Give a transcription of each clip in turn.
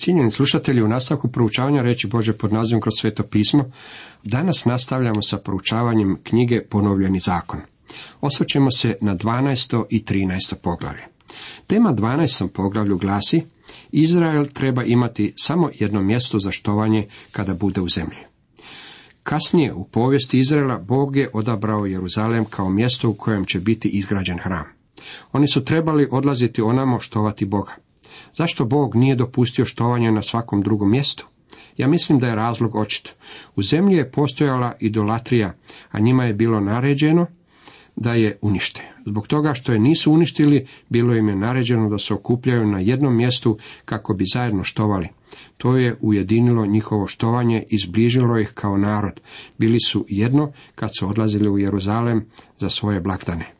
Cijenjeni slušatelji, u nastavku proučavanja reći Bože pod nazivom kroz sveto pismo, danas nastavljamo sa proučavanjem knjige Ponovljeni zakon. Osvrćemo se na 12. i 13. poglavlje. Tema 12. poglavlju glasi Izrael treba imati samo jedno mjesto za štovanje kada bude u zemlji. Kasnije u povijesti Izraela Bog je odabrao Jeruzalem kao mjesto u kojem će biti izgrađen hram. Oni su trebali odlaziti onamo štovati Boga. Zašto Bog nije dopustio štovanje na svakom drugom mjestu? Ja mislim da je razlog očit. U zemlji je postojala idolatrija, a njima je bilo naređeno da je unište. Zbog toga što je nisu uništili, bilo im je naređeno da se okupljaju na jednom mjestu kako bi zajedno štovali. To je ujedinilo njihovo štovanje i zbližilo ih kao narod. Bili su jedno kad su odlazili u Jeruzalem za svoje blagdane.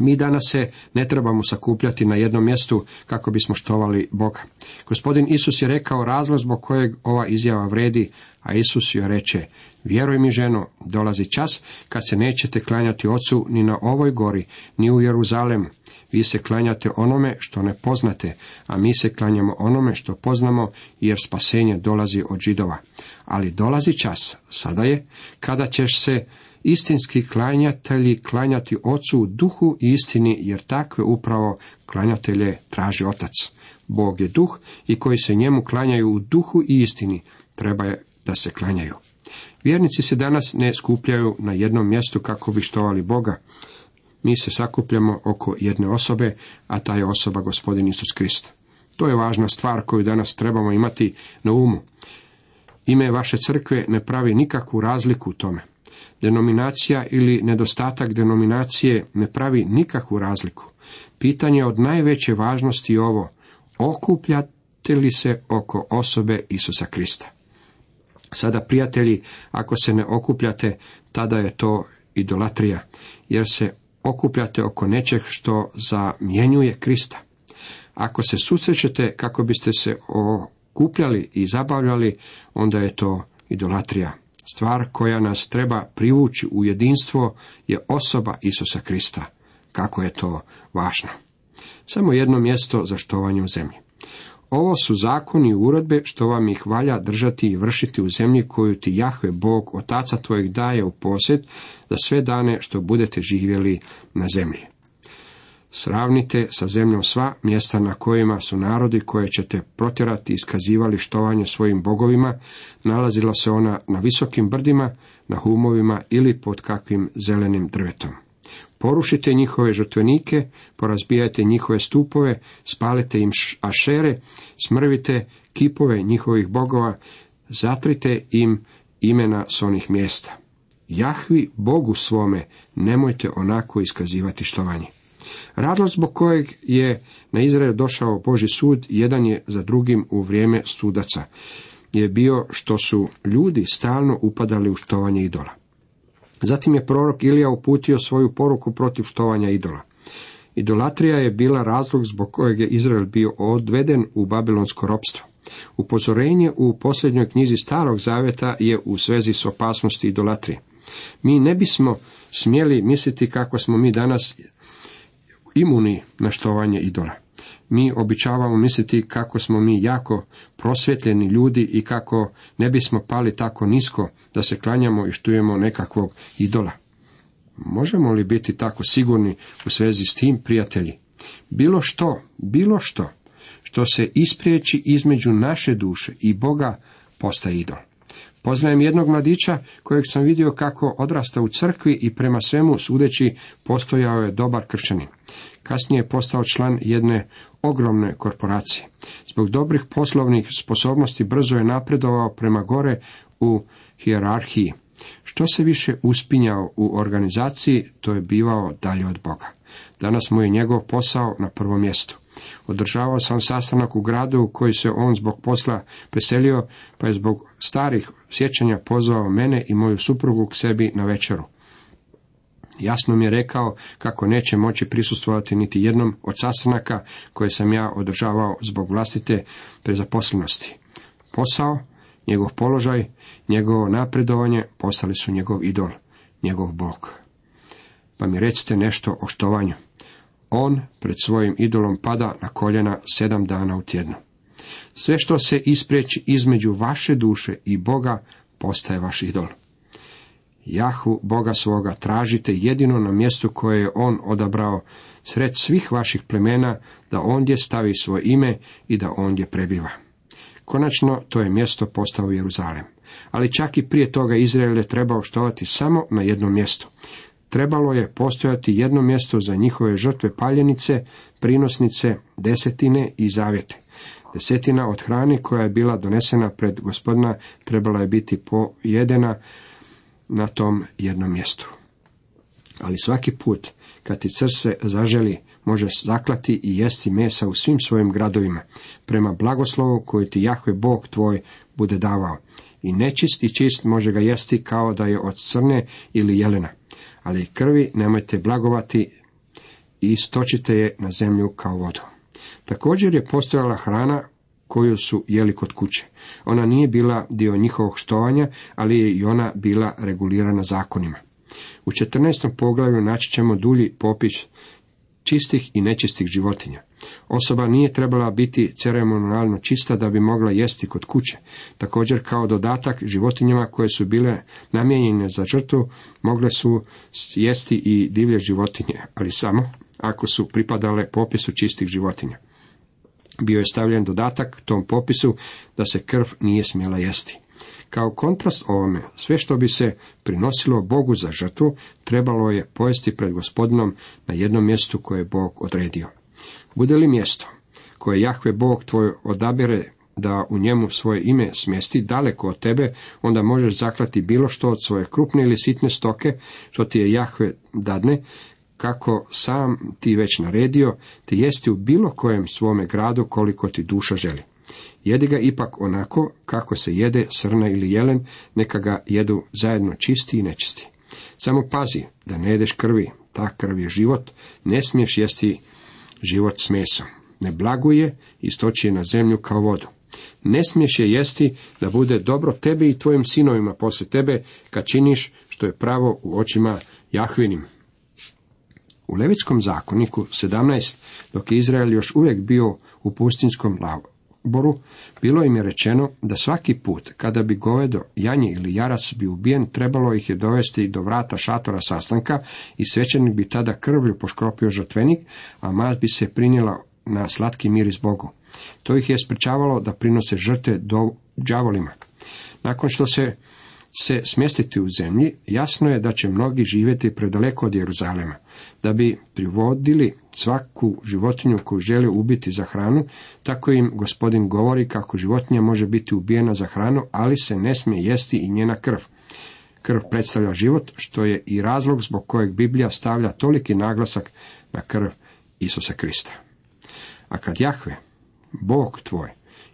Mi danas se ne trebamo sakupljati na jednom mjestu kako bismo štovali Boga. Gospodin Isus je rekao razlog zbog kojeg ova izjava vredi, a Isus joj reče, vjeruj mi ženo, dolazi čas kad se nećete klanjati ocu ni na ovoj gori, ni u Jeruzalemu. Vi se klanjate onome što ne poznate, a mi se klanjamo onome što poznamo, jer spasenje dolazi od židova. Ali dolazi čas, sada je, kada ćeš se istinski klanjatelji klanjati ocu u duhu i istini, jer takve upravo klanjatelje traži otac. Bog je duh i koji se njemu klanjaju u duhu i istini, treba je da se klanjaju. Vjernici se danas ne skupljaju na jednom mjestu kako bi štovali Boga. Mi se sakupljamo oko jedne osobe, a ta je osoba gospodin Isus Krist. To je važna stvar koju danas trebamo imati na umu. Ime vaše crkve ne pravi nikakvu razliku u tome. Denominacija ili nedostatak denominacije ne pravi nikakvu razliku. Pitanje od najveće važnosti je ovo, okupljate li se oko osobe Isusa Krista? Sada, prijatelji, ako se ne okupljate, tada je to idolatrija, jer se okupljate oko nečeg što zamjenjuje Krista. Ako se susrećete kako biste se okupljali i zabavljali, onda je to idolatrija. Stvar koja nas treba privući u jedinstvo je osoba Isusa Krista. Kako je to važno. Samo jedno mjesto za štovanje u zemlji. Ovo su zakoni i uredbe što vam ih valja držati i vršiti u zemlji koju ti Jahve Bog, otaca tvojeg daje u posjed za sve dane što budete živjeli na zemlji. Sravnite sa zemljom sva mjesta na kojima su narodi koje ćete protjerati iskazivali štovanje svojim bogovima, nalazila se ona na visokim brdima, na humovima ili pod kakvim zelenim drvetom. Porušite njihove žrtvenike, porazbijajte njihove stupove, spalite im ašere, smrvite kipove njihovih bogova, zatrite im imena s onih mjesta. Jahvi Bogu svome nemojte onako iskazivati štovanje. Razlog zbog kojeg je na Izrael došao Boži sud, jedan je za drugim u vrijeme sudaca, je bio što su ljudi stalno upadali u štovanje idola. Zatim je prorok Ilija uputio svoju poruku protiv štovanja idola. Idolatrija je bila razlog zbog kojeg je Izrael bio odveden u babilonsko ropstvo. Upozorenje u posljednjoj knjizi Starog zaveta je u svezi s opasnosti idolatrije. Mi ne bismo smjeli misliti kako smo mi danas imuni na štovanje idola. Mi običavamo misliti kako smo mi jako prosvjetljeni ljudi i kako ne bismo pali tako nisko da se klanjamo i štujemo nekakvog idola. Možemo li biti tako sigurni u svezi s tim, prijatelji? Bilo što, bilo što, što se ispriječi između naše duše i Boga, postaje idol. Poznajem jednog mladića kojeg sam vidio kako odrasta u crkvi i prema svemu sudeći postojao je dobar kršćanin. Kasnije je postao član jedne ogromne korporacije. Zbog dobrih poslovnih sposobnosti brzo je napredovao prema gore u hijerarhiji. Što se više uspinjao u organizaciji, to je bivao dalje od Boga. Danas mu je njegov posao na prvom mjestu. Održavao sam sastanak u gradu u koji se on zbog posla preselio, pa je zbog starih sjećanja pozvao mene i moju suprugu k sebi na večeru. Jasno mi je rekao kako neće moći prisustvovati niti jednom od sastanaka koje sam ja održavao zbog vlastite prezaposlenosti. Posao, njegov položaj, njegovo napredovanje postali su njegov idol, njegov bog. Pa mi recite nešto o štovanju. On pred svojim idolom pada na koljena sedam dana u tjednu. Sve što se ispriječi između vaše duše i Boga postaje vaš idol. Jahu Boga svoga tražite jedino na mjestu koje je On odabrao sred svih vaših plemena, da ondje stavi svoje ime i da ondje prebiva. Konačno, to je mjesto postao Jeruzalem. Ali čak i prije toga Izrael je trebao štovati samo na jednom mjestu. Trebalo je postojati jedno mjesto za njihove žrtve paljenice, prinosnice, desetine i zavjete. Desetina od hrani koja je bila donesena pred gospodina trebala je biti pojedena na tom jednom mjestu. Ali svaki put kad ti crse zaželi, može zaklati i jesti mesa u svim svojim gradovima, prema blagoslovu koji ti Jahve Bog tvoj bude davao. I nečist i čist može ga jesti kao da je od crne ili jelena. Ali krvi nemojte blagovati i istočite je na zemlju kao vodu. Također je postojala hrana koju su jeli kod kuće. Ona nije bila dio njihovog štovanja, ali je i ona bila regulirana zakonima. U 14. poglavlju naći ćemo dulji popis čistih i nečistih životinja. Osoba nije trebala biti ceremonijalno čista da bi mogla jesti kod kuće. Također kao dodatak životinjama koje su bile namijenjene za žrtvu, mogle su jesti i divlje životinje, ali samo ako su pripadale popisu čistih životinja. Bio je stavljen dodatak tom popisu da se krv nije smjela jesti. Kao kontrast ovome, sve što bi se prinosilo Bogu za žrtvu, trebalo je pojesti pred gospodinom na jednom mjestu koje je Bog odredio. Bude li mjesto koje Jahve Bog tvoj odabere da u njemu svoje ime smjesti daleko od tebe, onda možeš zaklati bilo što od svoje krupne ili sitne stoke, što ti je Jahve dadne, kako sam ti već naredio, te jesti u bilo kojem svome gradu koliko ti duša želi. Jedi ga ipak onako kako se jede srna ili jelen, neka ga jedu zajedno čisti i nečisti. Samo pazi da ne jedeš krvi, ta krv je život, ne smiješ jesti život s mesom. Ne blaguje i stoči je na zemlju kao vodu. Ne smiješ je jesti da bude dobro tebi i tvojim sinovima poslije tebe kad činiš što je pravo u očima Jahvinim. U Levitskom zakoniku 17, dok je Izrael još uvijek bio u pustinskom laboru, bilo im je rečeno da svaki put kada bi govedo, janje ili jarac bi ubijen, trebalo ih je dovesti do vrata šatora sastanka i svećenik bi tada krvlju poškropio žrtvenik, a maz bi se prinijela na slatki miris Bogu. To ih je sprečavalo da prinose žrte do đavolima. Nakon što se se smjestiti u zemlji, jasno je da će mnogi živjeti predaleko od Jeruzalema. Da bi privodili svaku životinju koju žele ubiti za hranu, tako im gospodin govori kako životinja može biti ubijena za hranu, ali se ne smije jesti i njena krv. Krv predstavlja život, što je i razlog zbog kojeg Biblija stavlja toliki naglasak na krv Isusa Krista. A kad Jahve, Bog tvoj,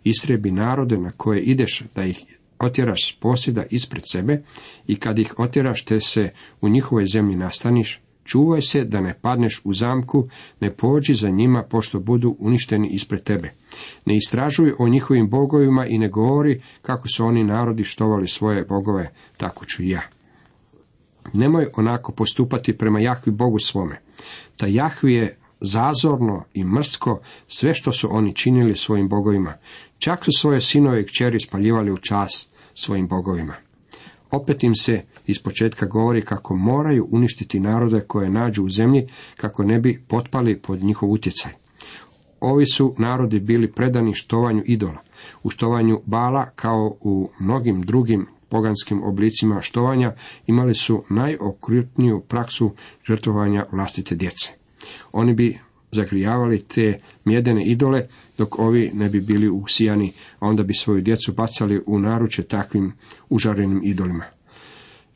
istrebi narode na koje ideš da ih otjeraš posjeda ispred sebe i kad ih otjeraš te se u njihovoj zemlji nastaniš, čuvaj se da ne padneš u zamku, ne pođi za njima pošto budu uništeni ispred tebe. Ne istražuj o njihovim bogovima i ne govori kako su oni narodi štovali svoje bogove, tako ću i ja. Nemoj onako postupati prema Jahvi Bogu svome. Ta Jahvi je zazorno i mrsko sve što su oni činili svojim bogovima. Čak su svoje sinove i kćeri spaljivali u čast svojim bogovima. Opet im se iz početka govori kako moraju uništiti narode koje nađu u zemlji kako ne bi potpali pod njihov utjecaj. Ovi su narodi bili predani štovanju idola, u štovanju bala kao u mnogim drugim poganskim oblicima štovanja imali su najokrutniju praksu žrtvovanja vlastite djece. Oni bi zagrijavali te mjedene idole, dok ovi ne bi bili usijani, a onda bi svoju djecu bacali u naruče takvim užarenim idolima.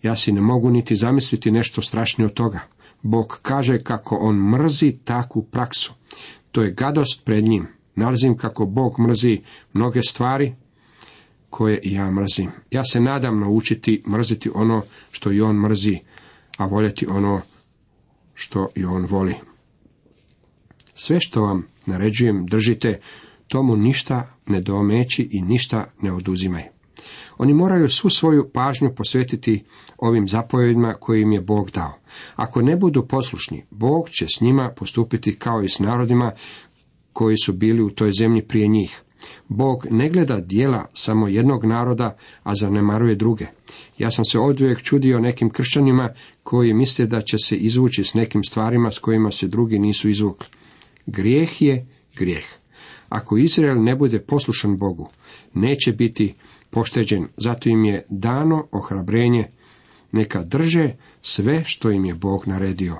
Ja si ne mogu niti zamisliti nešto strašnije od toga. Bog kaže kako on mrzi takvu praksu. To je gadost pred njim. Nalazim kako Bog mrzi mnoge stvari koje i ja mrzim. Ja se nadam naučiti mrziti ono što i on mrzi, a voljeti ono što i on voli. Sve što vam naređujem držite, tomu ništa ne domeći i ništa ne oduzimaj. Oni moraju svu svoju pažnju posvetiti ovim zapovjedima koje im je Bog dao. Ako ne budu poslušni, Bog će s njima postupiti kao i s narodima koji su bili u toj zemlji prije njih. Bog ne gleda dijela samo jednog naroda, a zanemaruje druge. Ja sam se odvijek čudio nekim kršćanima koji misle da će se izvući s nekim stvarima s kojima se drugi nisu izvukli. Grijeh je grijeh. Ako Izrael ne bude poslušan Bogu, neće biti pošteđen, zato im je dano ohrabrenje, neka drže sve što im je Bog naredio.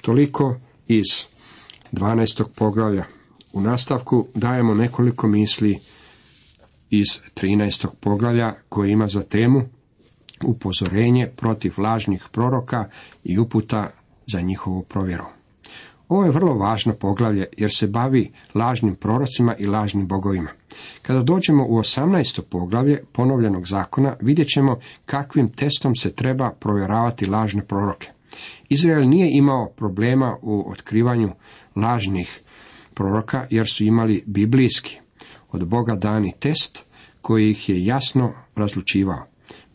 Toliko iz 12. poglavlja. U nastavku dajemo nekoliko misli iz 13. poglavlja koje ima za temu upozorenje protiv lažnih proroka i uputa za njihovu provjeru. Ovo je vrlo važno poglavlje jer se bavi lažnim prorocima i lažnim bogovima. Kada dođemo u 18. poglavlje ponovljenog zakona vidjet ćemo kakvim testom se treba provjeravati lažne proroke. Izrael nije imao problema u otkrivanju lažnih proroka jer su imali biblijski od Boga dani test koji ih je jasno razlučivao.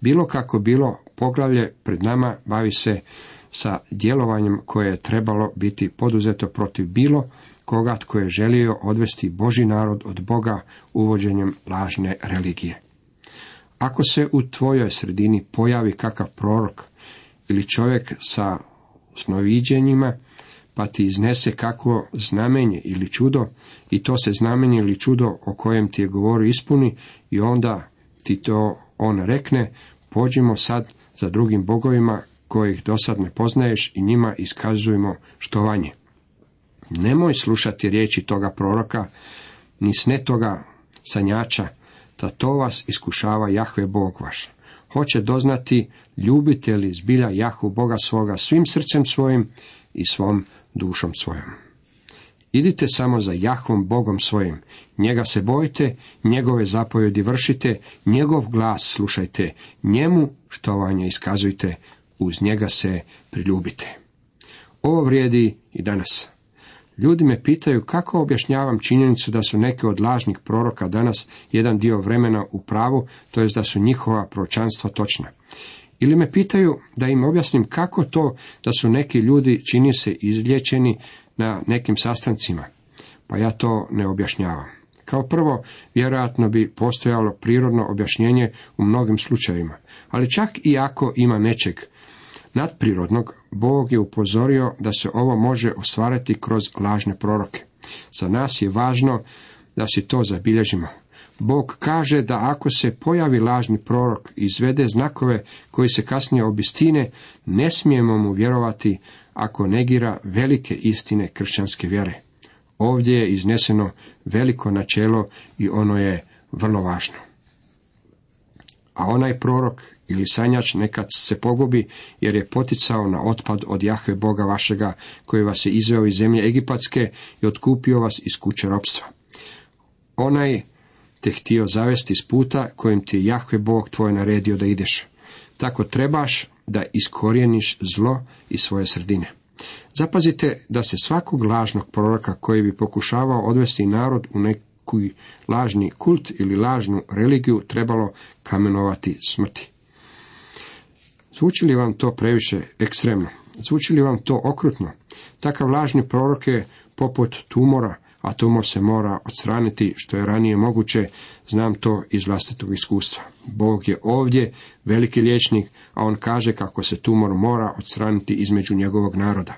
Bilo kako bilo, poglavlje pred nama bavi se sa djelovanjem koje je trebalo biti poduzeto protiv bilo koga tko je želio odvesti Boži narod od Boga uvođenjem lažne religije. Ako se u tvojoj sredini pojavi kakav prorok ili čovjek sa snoviđenjima, pa ti iznese kakvo znamenje ili čudo, i to se znamenje ili čudo o kojem ti je govorio ispuni, i onda ti to on rekne, pođimo sad za drugim bogovima kojih do sad ne poznaješ i njima iskazujemo štovanje. Nemoj slušati riječi toga proroka, ni sne toga sanjača, da to vas iskušava Jahve Bog vaš. Hoće doznati ljubite li zbilja Jahu Boga svoga svim srcem svojim i svom dušom svojom. Idite samo za Jahvom Bogom svojim, njega se bojite, njegove zapovjedi vršite, njegov glas slušajte, njemu štovanje iskazujte, uz njega se priljubite. Ovo vrijedi i danas. Ljudi me pitaju kako objašnjavam činjenicu da su neke od lažnih proroka danas jedan dio vremena u pravu, to jest da su njihova proročanstva točna. Ili me pitaju da im objasnim kako to da su neki ljudi čini se izlječeni na nekim sastancima, pa ja to ne objašnjavam. Kao prvo, vjerojatno bi postojalo prirodno objašnjenje u mnogim slučajevima, ali čak i ako ima nečeg nadprirodnog, Bog je upozorio da se ovo može ostvariti kroz lažne proroke. Za nas je važno da si to zabilježimo. Bog kaže da ako se pojavi lažni prorok i izvede znakove koji se kasnije obistine, ne smijemo mu vjerovati ako negira velike istine kršćanske vjere. Ovdje je izneseno veliko načelo i ono je vrlo važno. A onaj prorok ili sanjač nekad se pogubi jer je poticao na otpad od Jahve Boga vašega koji vas je izveo iz zemlje Egipatske i otkupio vas iz kuće ropstva. Onaj te htio zavesti s puta kojim ti Jahve Bog tvoj naredio da ideš. Tako trebaš da iskorijeniš zlo iz svoje sredine. Zapazite da se svakog lažnog proroka koji bi pokušavao odvesti narod u neki lažni kult ili lažnu religiju trebalo kamenovati smrti. Zvuči li vam to previše ekstremno? Zvuči li vam to okrutno? Takav lažni prorok je poput tumora, a tumor se mora odstraniti što je ranije moguće, znam to iz vlastitog iskustva. Bog je ovdje veliki liječnik, a on kaže kako se tumor mora odstraniti između njegovog naroda.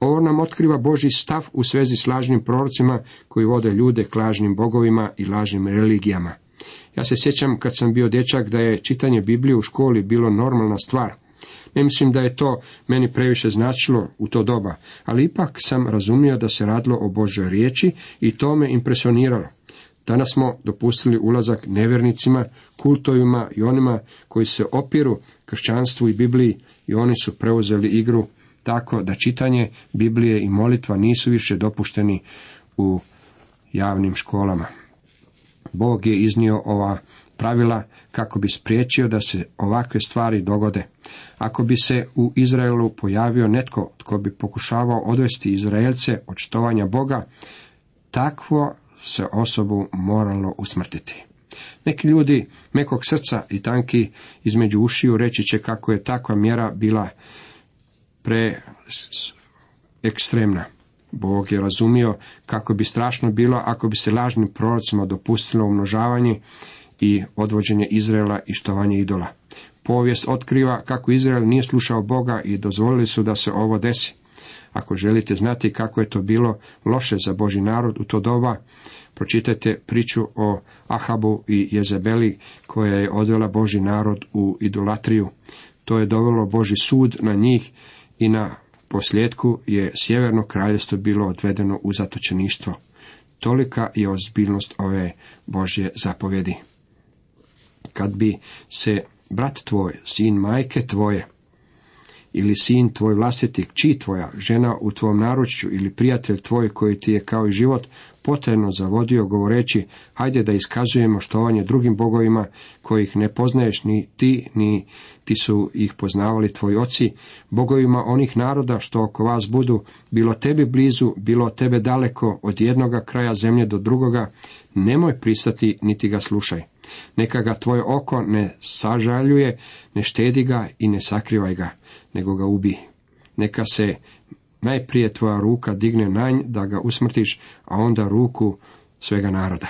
Ovo nam otkriva Boži stav u svezi s lažnim prorocima koji vode ljude k lažnim bogovima i lažnim religijama. Ja se sjećam kad sam bio dječak da je čitanje Biblije u školi bilo normalna stvar. Ne mislim da je to meni previše značilo u to doba, ali ipak sam razumio da se radilo o Božoj riječi i to me impresioniralo. Danas smo dopustili ulazak nevjernicima, kultovima i onima koji se opiru kršćanstvu i Bibliji i oni su preuzeli igru tako da čitanje Biblije i molitva nisu više dopušteni u javnim školama. Bog je iznio ova pravila kako bi spriječio da se ovakve stvari dogode. Ako bi se u Izraelu pojavio netko tko bi pokušavao odvesti Izraelce od štovanja Boga, takvo se osobu moralo usmrtiti. Neki ljudi mekog srca i tanki između ušiju reći će kako je takva mjera bila pre ekstremna. Bog je razumio kako bi strašno bilo ako bi se lažnim prorocima dopustilo umnožavanje i odvođenje Izraela i štovanje idola. Povijest otkriva kako Izrael nije slušao Boga i dozvolili su da se ovo desi. Ako želite znati kako je to bilo loše za Boži narod u to doba, pročitajte priču o Ahabu i Jezebeli koja je odvela Boži narod u idolatriju. To je dovelo Boži sud na njih i na posljedku je sjeverno kraljevstvo bilo odvedeno u zatočeništvo. Tolika je ozbiljnost ove Božje zapovjedi. Kad bi se brat tvoj, sin majke tvoje, ili sin tvoj vlastiti, kći tvoja, žena u tvom naručju ili prijatelj tvoj koji ti je kao i život potajno zavodio govoreći, hajde da iskazujemo štovanje drugim bogovima kojih ne poznaješ ni ti, ni ti su ih poznavali tvoji oci, bogovima onih naroda što oko vas budu, bilo tebi blizu, bilo tebe daleko, od jednoga kraja zemlje do drugoga, nemoj pristati niti ga slušaj. Neka ga tvoje oko ne sažaljuje, ne štedi ga i ne sakrivaj ga, nego ga ubi. Neka se najprije tvoja ruka digne nanj da ga usmrtiš, a onda ruku svega naroda.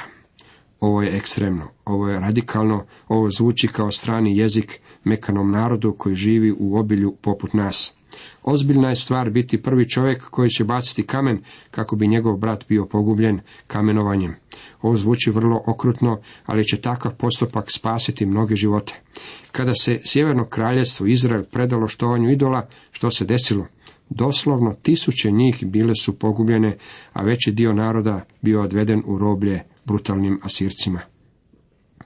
Ovo je ekstremno, ovo je radikalno, ovo zvuči kao strani jezik mekanom narodu koji živi u obilju poput nas. Ozbiljna je stvar biti prvi čovjek koji će baciti kamen kako bi njegov brat bio pogubljen kamenovanjem. Ovo zvuči vrlo okrutno, ali će takav postupak spasiti mnoge živote. Kada se sjeverno kraljevstvo Izrael predalo štovanju idola, što se desilo? Doslovno tisuće njih bile su pogubljene, a veći dio naroda bio odveden u roblje brutalnim asircima.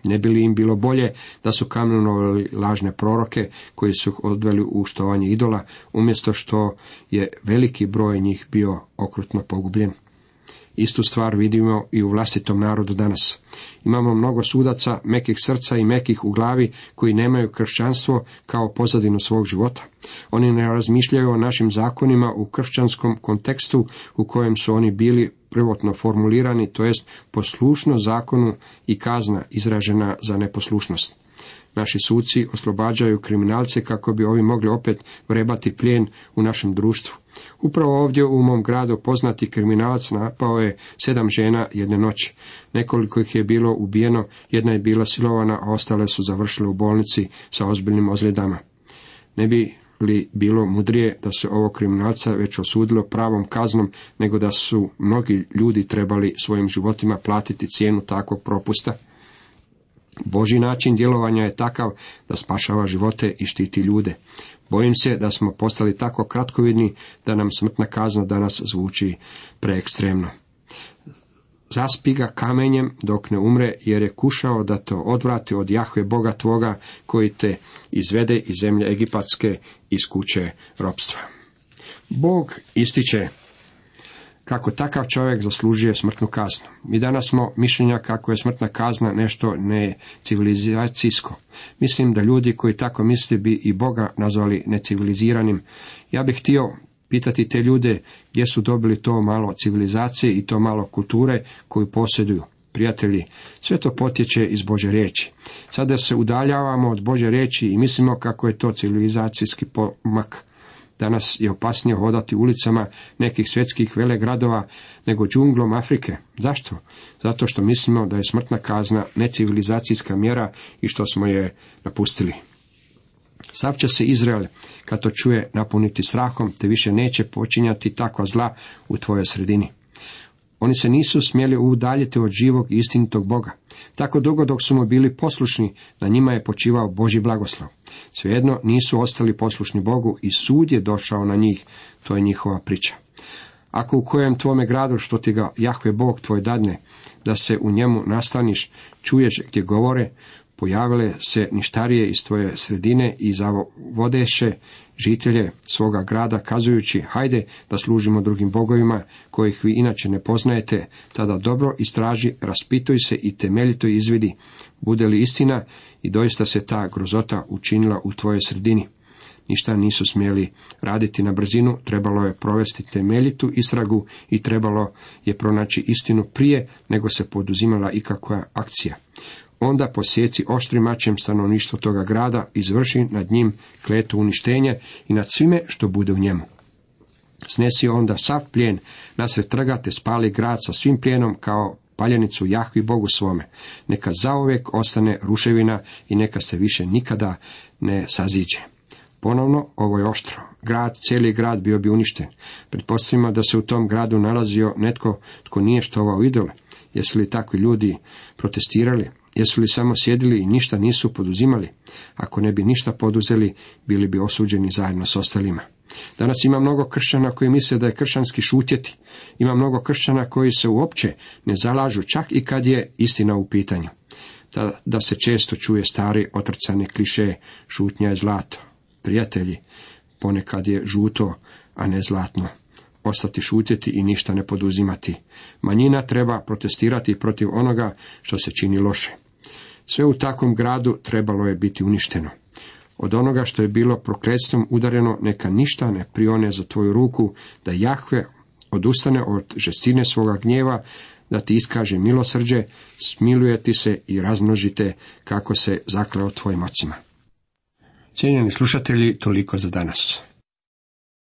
Ne bi li im bilo bolje da su kamenovali lažne proroke koji su odveli u štovanje idola, umjesto što je veliki broj njih bio okrutno pogubljen? Istu stvar vidimo i u vlastitom narodu danas. Imamo mnogo sudaca, mekih srca i mekih u glavi koji nemaju kršćanstvo kao pozadinu svog života. Oni ne razmišljaju o našim zakonima u kršćanskom kontekstu u kojem su oni bili prvotno formulirani, to jest poslušno zakonu i kazna izražena za neposlušnost. Naši suci oslobađaju kriminalce kako bi ovi mogli opet vrebati plijen u našem društvu. Upravo ovdje u mom gradu poznati kriminalac napao je sedam žena jedne noći. Nekoliko ih je bilo ubijeno, jedna je bila silovana, a ostale su završile u bolnici sa ozbiljnim ozljedama. Ne bi li bilo mudrije da se ovo kriminalca već osudilo pravom kaznom, nego da su mnogi ljudi trebali svojim životima platiti cijenu takvog propusta? Boži način djelovanja je takav da spašava živote i štiti ljude. Bojim se da smo postali tako kratkovidni da nam smrtna kazna danas zvuči preekstremno. Zaspi ga kamenjem dok ne umre, jer je kušao da to odvrati od Jahve Boga tvoga, koji te izvede iz zemlje Egipatske iz kuće ropstva. Bog ističe kako takav čovjek zaslužuje smrtnu kaznu. Mi danas smo mišljenja kako je smrtna kazna nešto necivilizacijsko. Mislim da ljudi koji tako misle bi i Boga nazvali neciviliziranim. Ja bih htio pitati te ljude gdje su dobili to malo civilizacije i to malo kulture koju posjeduju. Prijatelji, sve to potječe iz Bože riječi. Sada se udaljavamo od Bože riječi i mislimo kako je to civilizacijski pomak. Danas je opasnije hodati ulicama nekih svjetskih velegradova nego džunglom Afrike. Zašto? Zato što mislimo da je smrtna kazna necivilizacijska mjera i što smo je napustili. Sav će se Izrael, kad to čuje, napuniti strahom, te više neće počinjati takva zla u tvojoj sredini. Oni se nisu smjeli udaljiti od živog i istinitog Boga. Tako dugo dok su mu bili poslušni, na njima je počivao Boži blagoslov. Svejedno nisu ostali poslušni Bogu i sud je došao na njih. To je njihova priča. Ako u kojem tvome gradu što ti ga Jahve Bog tvoj dadne, da se u njemu nastaniš, čuješ gdje govore, pojavile se ništarije iz tvoje sredine i zavodeše žitelje svoga grada kazujući hajde da služimo drugim bogovima kojih vi inače ne poznajete, tada dobro istraži, raspituj se i temeljito izvidi, bude li istina i doista se ta grozota učinila u tvojoj sredini. Ništa nisu smjeli raditi na brzinu, trebalo je provesti temeljitu istragu i trebalo je pronaći istinu prije nego se poduzimala ikakva akcija onda posjeci oštrim mačem stanovništvo toga grada, izvrši nad njim kletu uništenje i nad svime što bude u njemu. Snesi onda sav plijen nasred trga te spali grad sa svim plijenom kao paljenicu Jahvi Bogu svome. Neka zauvijek ostane ruševina i neka se više nikada ne saziđe. Ponovno, ovo je oštro. Grad, cijeli grad bio bi uništen. Pretpostavimo da se u tom gradu nalazio netko tko nije štovao idole. Jesu li takvi ljudi protestirali? Jesu li samo sjedili i ništa nisu poduzimali? Ako ne bi ništa poduzeli, bili bi osuđeni zajedno s ostalima. Danas ima mnogo kršćana koji misle da je kršćanski šutjeti. Ima mnogo kršćana koji se uopće ne zalažu čak i kad je istina u pitanju. Da, da se često čuje stari otrcani kliše šutnja je zlato. Prijatelji, ponekad je žuto, a ne zlatno. Ostati šutjeti i ništa ne poduzimati. Manjina treba protestirati protiv onoga što se čini loše. Sve u takvom gradu trebalo je biti uništeno. Od onoga što je bilo prokletstvom udareno, neka ništa ne prione za tvoju ruku, da Jahve odustane od žestine svoga gnjeva, da ti iskaže milosrđe, smiluje ti se i razmnožite kako se zakleo tvojim ocima. Cijenjeni slušatelji, toliko za danas.